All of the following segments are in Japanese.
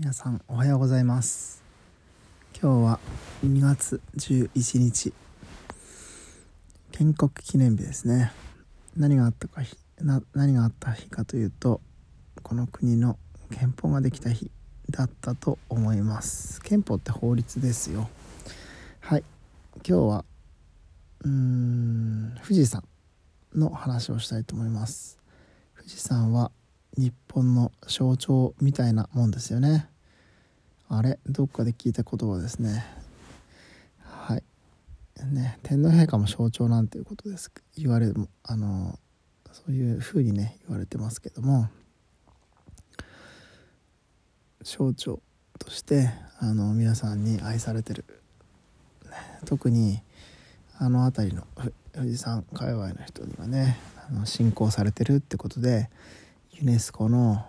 皆さんおはようございます。今日は2月11日。建国記念日ですね。何があったか何があった日かというとこの国の憲法ができた日だったと思います。憲法って法律ですよ。はい。今日はうーん富士山の話をしたいと思います。富士山は日本の象徴みたいなもんですよね。あれ？どっかで聞いた言葉ですね。はい。ね天皇陛下も象徴なんていうことです。言われるあのそういうふうにね言われてますけども。象徴としてあの皆さんに愛されてる、ね、特にあの辺りの富士山界隈の人にはねあの信仰されてるってことでユネスコの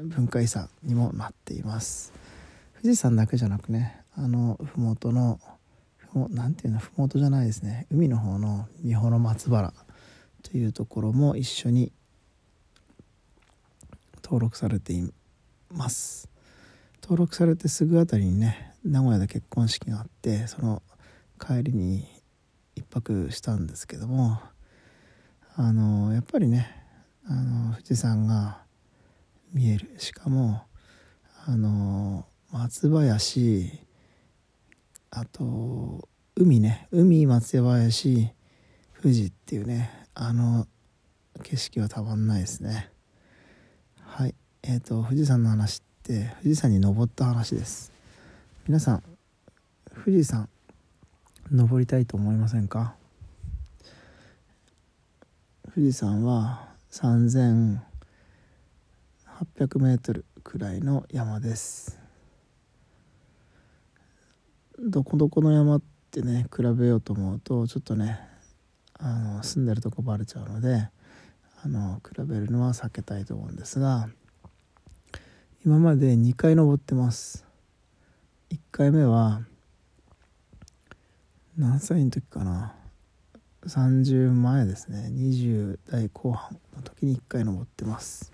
文化遺産にもなっています。富士山だけじゃなくねあの麓の何ていうの麓じゃないですね。海の方の三保の松原というところも一緒に登録されています。登録されてすぐあたりにね名古屋で結婚式があってその帰りに1泊したんですけどもあのやっぱりねあの富士山が見える。しかもあの松林あと海ね。海松林富士っていうね。あの景色はたまんないですね。はい。えっ、ー、と富士山の話って富士山に登った話です。皆さん富士山登りたいと思いませんか？富士山は3800メートルくらいの山です。どこどこの山ってね比べようと思うとちょっとねあの住んでるとこバレちゃうのであの比べるのは避けたいと思うんですが今まで2回登ってます。1回目は何歳の時かな？30前ですね。20代後半の時に1回登ってます。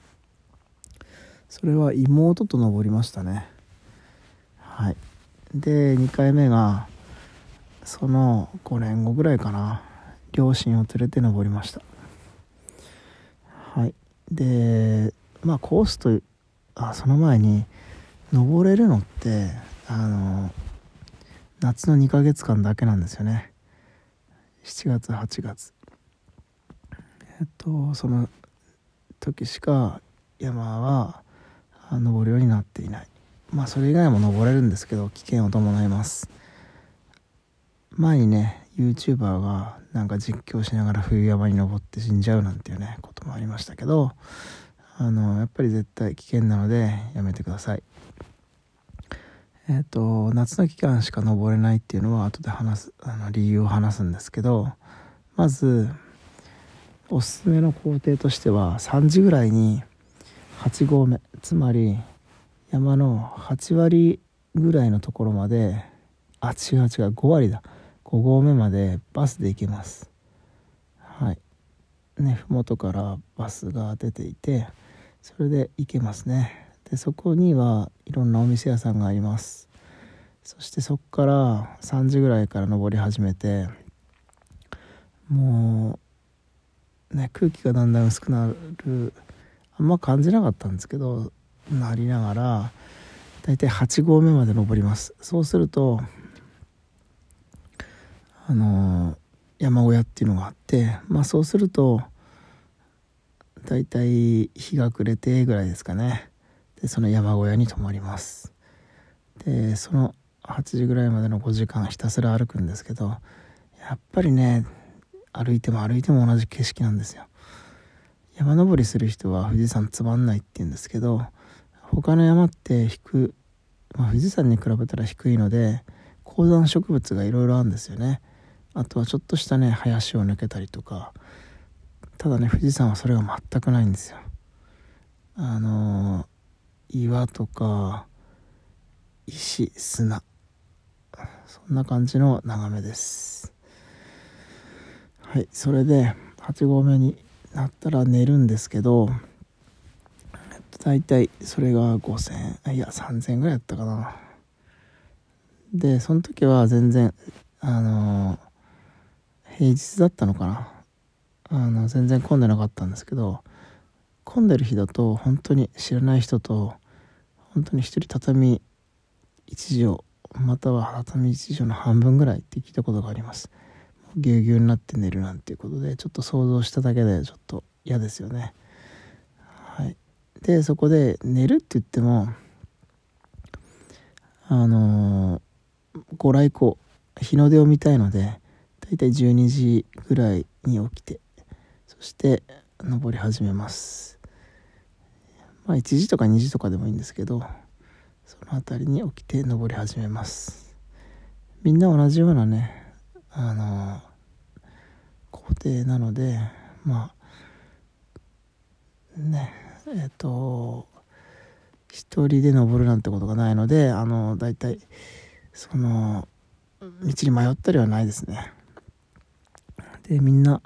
それは妹と登りましたね。はい。で2回目がその5年後ぐらいかな。両親を連れて登りました。はい。でまあコースとあその前に登れるのってあの夏の2ヶ月間だけなんですよね。7月8月。えっとその時しか山は登るようになっていない。まあそれ以外も登れるんですけど危険を伴います。前にね YouTuber がなんか実況しながら冬山に登って死んじゃうなんていうねこともありましたけどあのやっぱり絶対危険なのでやめてください。えっ、ー、と夏の期間しか登れないっていうのは後で話すあの理由を話すんですけどまずおすすめの工程としては3時ぐらいに8合目。つまり山の8割ぐらいのところまであ違う違う5割だ。5合目までバスで行けます。はい。ね麓からバスが出ていてそれで行けますね。でそこにはいろんなお店屋さんがあります。そしてそこから3時ぐらいから登り始めてもうね空気がだんだん薄くなるあんま感じなかったんですけどなりながらだいたい8合目まで登ります。そうするとあの山小屋っていうのがあってまあそうするとだいたい日が暮れてぐらいですかね。でその山小屋に泊まります。でその8時ぐらいまでの5時間ひたすら歩くんですけどやっぱりね歩いても歩いても同じ景色なんですよ。山登りする人は富士山つまんないって言うんですけど他の山って低、まあ、富士山に比べたら低いので高山植物がいろいろあるんですよね。あとはちょっとしたね林を抜けたりとか。ただね富士山はそれが全くないんですよ。あの岩とか石砂。そんな感じの眺めです。はいそれで8合目になったら寝るんですけど大体それが5000いや3000ぐらいだったかな。でその時は全然あの平日だったのかな。あの全然混んでなかったんですけど混んでる日だと本当に知らない人と本当に一人畳1畳または畳1畳の半分ぐらいって聞いたことがあります。ぎゅうぎゅうになって寝るなんていうことでちょっと想像しただけでちょっと嫌ですよね。はい。でそこで寝るって言ってもあのー、ご来光日の出を見たいのでだいたい12時ぐらいに起きてそして登り始めます。まあ1時とか2時とかでもいいんですけどその辺りに起きて登り始めます。みんな同じようなねあの工程なのでまあねえっ、と一人で登るなんてことがないのであの大体その道に迷ったりはないですね。でみんな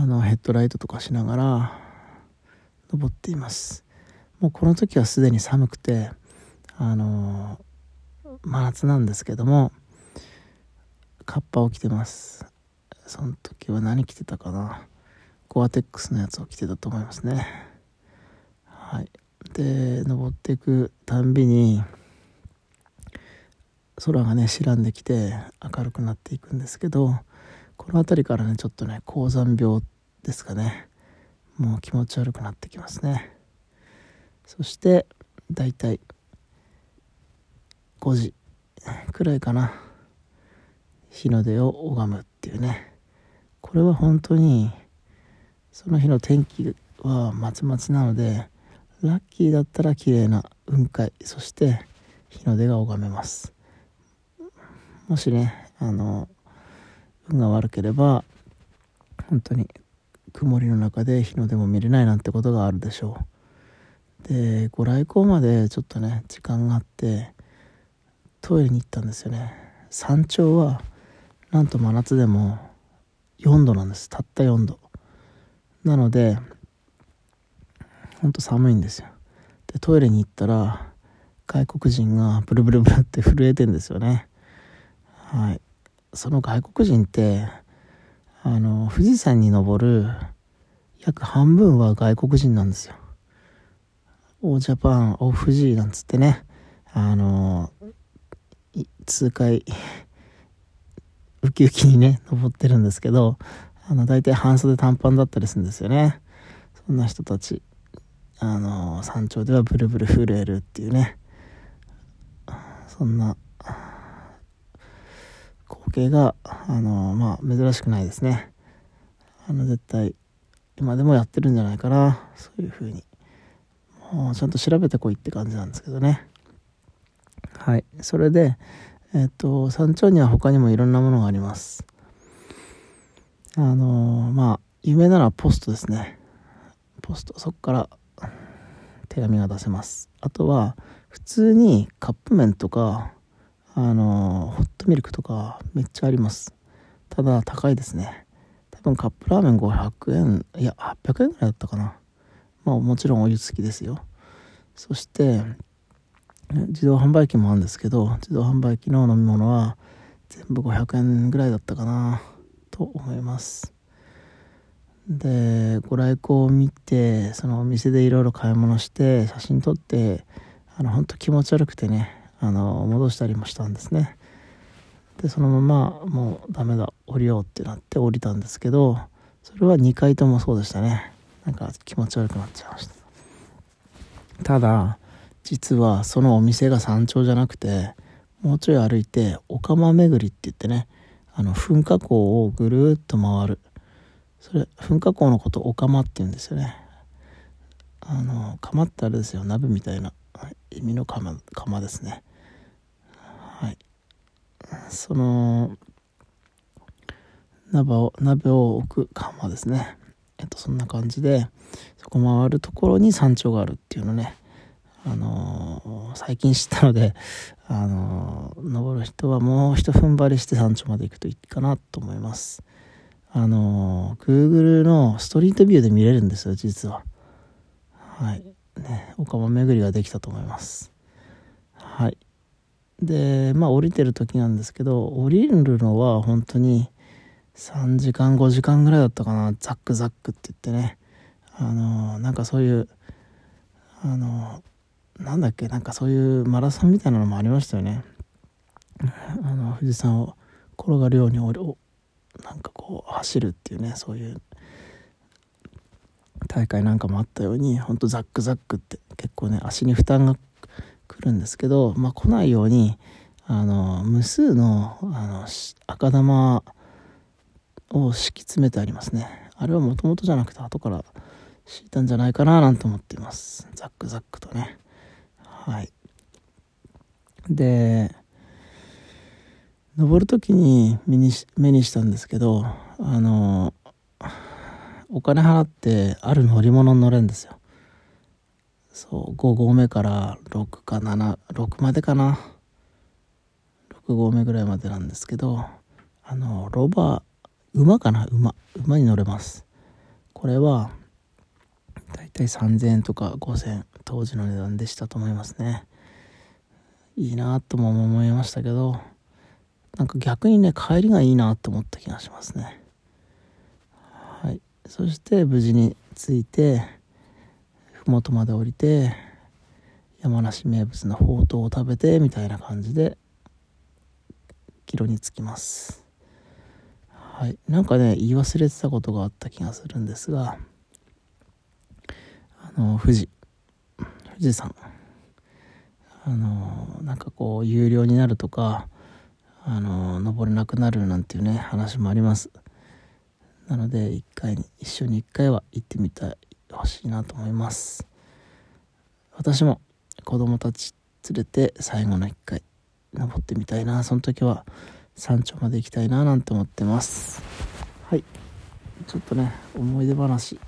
あのヘッドライトとかしながら登っています。もうこの時はすでに寒くてあの真夏なんですけどもカッパを着てます。その時は何着てたかな。ゴアテックスのやつを着てたと思いますね。はい。で登っていくたんびに空がね白んできて明るくなっていくんですけどこの辺りからねちょっとね高山病ですかね。もう気持ち悪くなってきますね。そしてだいたい5時くらいかな。日の出を拝むっていうね。これは本当にその日の天気はまちまちなのでラッキーだったら綺麗な雲海そして日の出が拝めます。もしねあの運が悪ければ本当に曇りの中で日の出も見れないなんてことがあるでしょう。でご来光までちょっとね時間があってトイレに行ったんですよね。山頂はなんと真夏でも4度なんです。たった4度。なのでほんと寒いんですよ。でトイレに行ったら外国人がブルブルブルって震えてんですよね。はい。その外国人ってあの富士山に登る約半分は外国人なんですよ。オージャパンオフジーなんつってね。あの数回ウキウキにね登ってるんですけどあの大体半袖短パンだったりするんですよね。そんな人たちあの山頂ではブルブル震えるっていうね。そんな光景があのまあ珍しくないですね。あの絶対今でもやってるんじゃないかな。そういう風に。もうちゃんと調べてこいって感じなんですけどね。はい。それでえっと山頂には他にもいろんなものがあります。あのまあ有名なのはポストですね。ポストそこから手紙が出せます。あとは普通にカップ麺とかあのホットミルクとかめっちゃあります。ただ高いですね。多分カップラーメン500円いや800円ぐらいだったかな。まあもちろんお湯付きですよ。そして自動販売機もあるんですけど自動販売機の飲み物は全部500円ぐらいだったかなと思います。でご来光を見てそのお店でいろいろ買い物して写真撮ってあの本当気持ち悪くてねあの戻したりもしたんですね。でそのままもうダメだ降りようってなって降りたんですけどそれは2回ともそうでしたね。なんか気持ち悪くなっちゃいました。ただ実はそのお店が山頂じゃなくてもうちょい歩いてお釜巡りって言ってねあの噴火口をぐるっと回る。それ噴火口のことお釜って言うんですよね。あの釜ってあれですよ鍋みたいな意味の釜釜ですね。その鍋を鍋を置く釜ですねえっとそんな感じでそこ回るところに山頂があるっていうのねあのー、最近知ったので、あのー、登る人はもう一踏ん張りして山頂まで行くといいかなと思います。あのー、Google のストリートビューで見れるんですよ、実は。はい。ねお釜巡りができたと思いますはいでまあ降りてる時なんですけど降りるのは本当に3時間5時間ぐらいだったかな。ザックザックって言ってね。あのなんかそういうあのなんだっけなんかそういうマラソンみたいなのもありましたよね。あの富士山を転がるようになんかこう走るっていうねそういう大会なんかもあったようにほんとザックザックって結構ね足に負担が来るんですけどまあ来ないようにあの無数のあの赤玉を敷き詰めてありますね。あれはもともとじゃなくて後から敷いたんじゃないかななんて思っています。ザックザックとね。はい。で登る時に目に目にしたんですけどあのお金払ってある乗り物に乗れるんですよ。そう5合目から6か76までかな。6合目ぐらいまでなんですけどあのロバ馬かな馬馬に乗れます。これはだいたい3000円とか5000円当時の値段でしたと思いますね。いいなとも思いましたけどなんか逆にね帰りがいいなと思った気がしますね。はい。そして無事に着いて麓まで降りて山梨名物のほうとうを食べてみたいな感じで帰路に着きます。はい。なんかね言い忘れてたことがあった気がするんですがあの富士富士山あのなんかこう有料になるとかあの登れなくなるなんていうね話もあります。なので一回に一緒に一回は行ってみたい。ほしいなと思います。私も子供たち連れて最後の1回登ってみたいな。その時は山頂まで行きたいななんて思ってます。はい。ちょっとね思い出話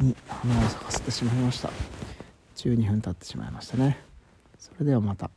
に花を咲かせてしまいました。12分経ってしまいましたね。それではまた。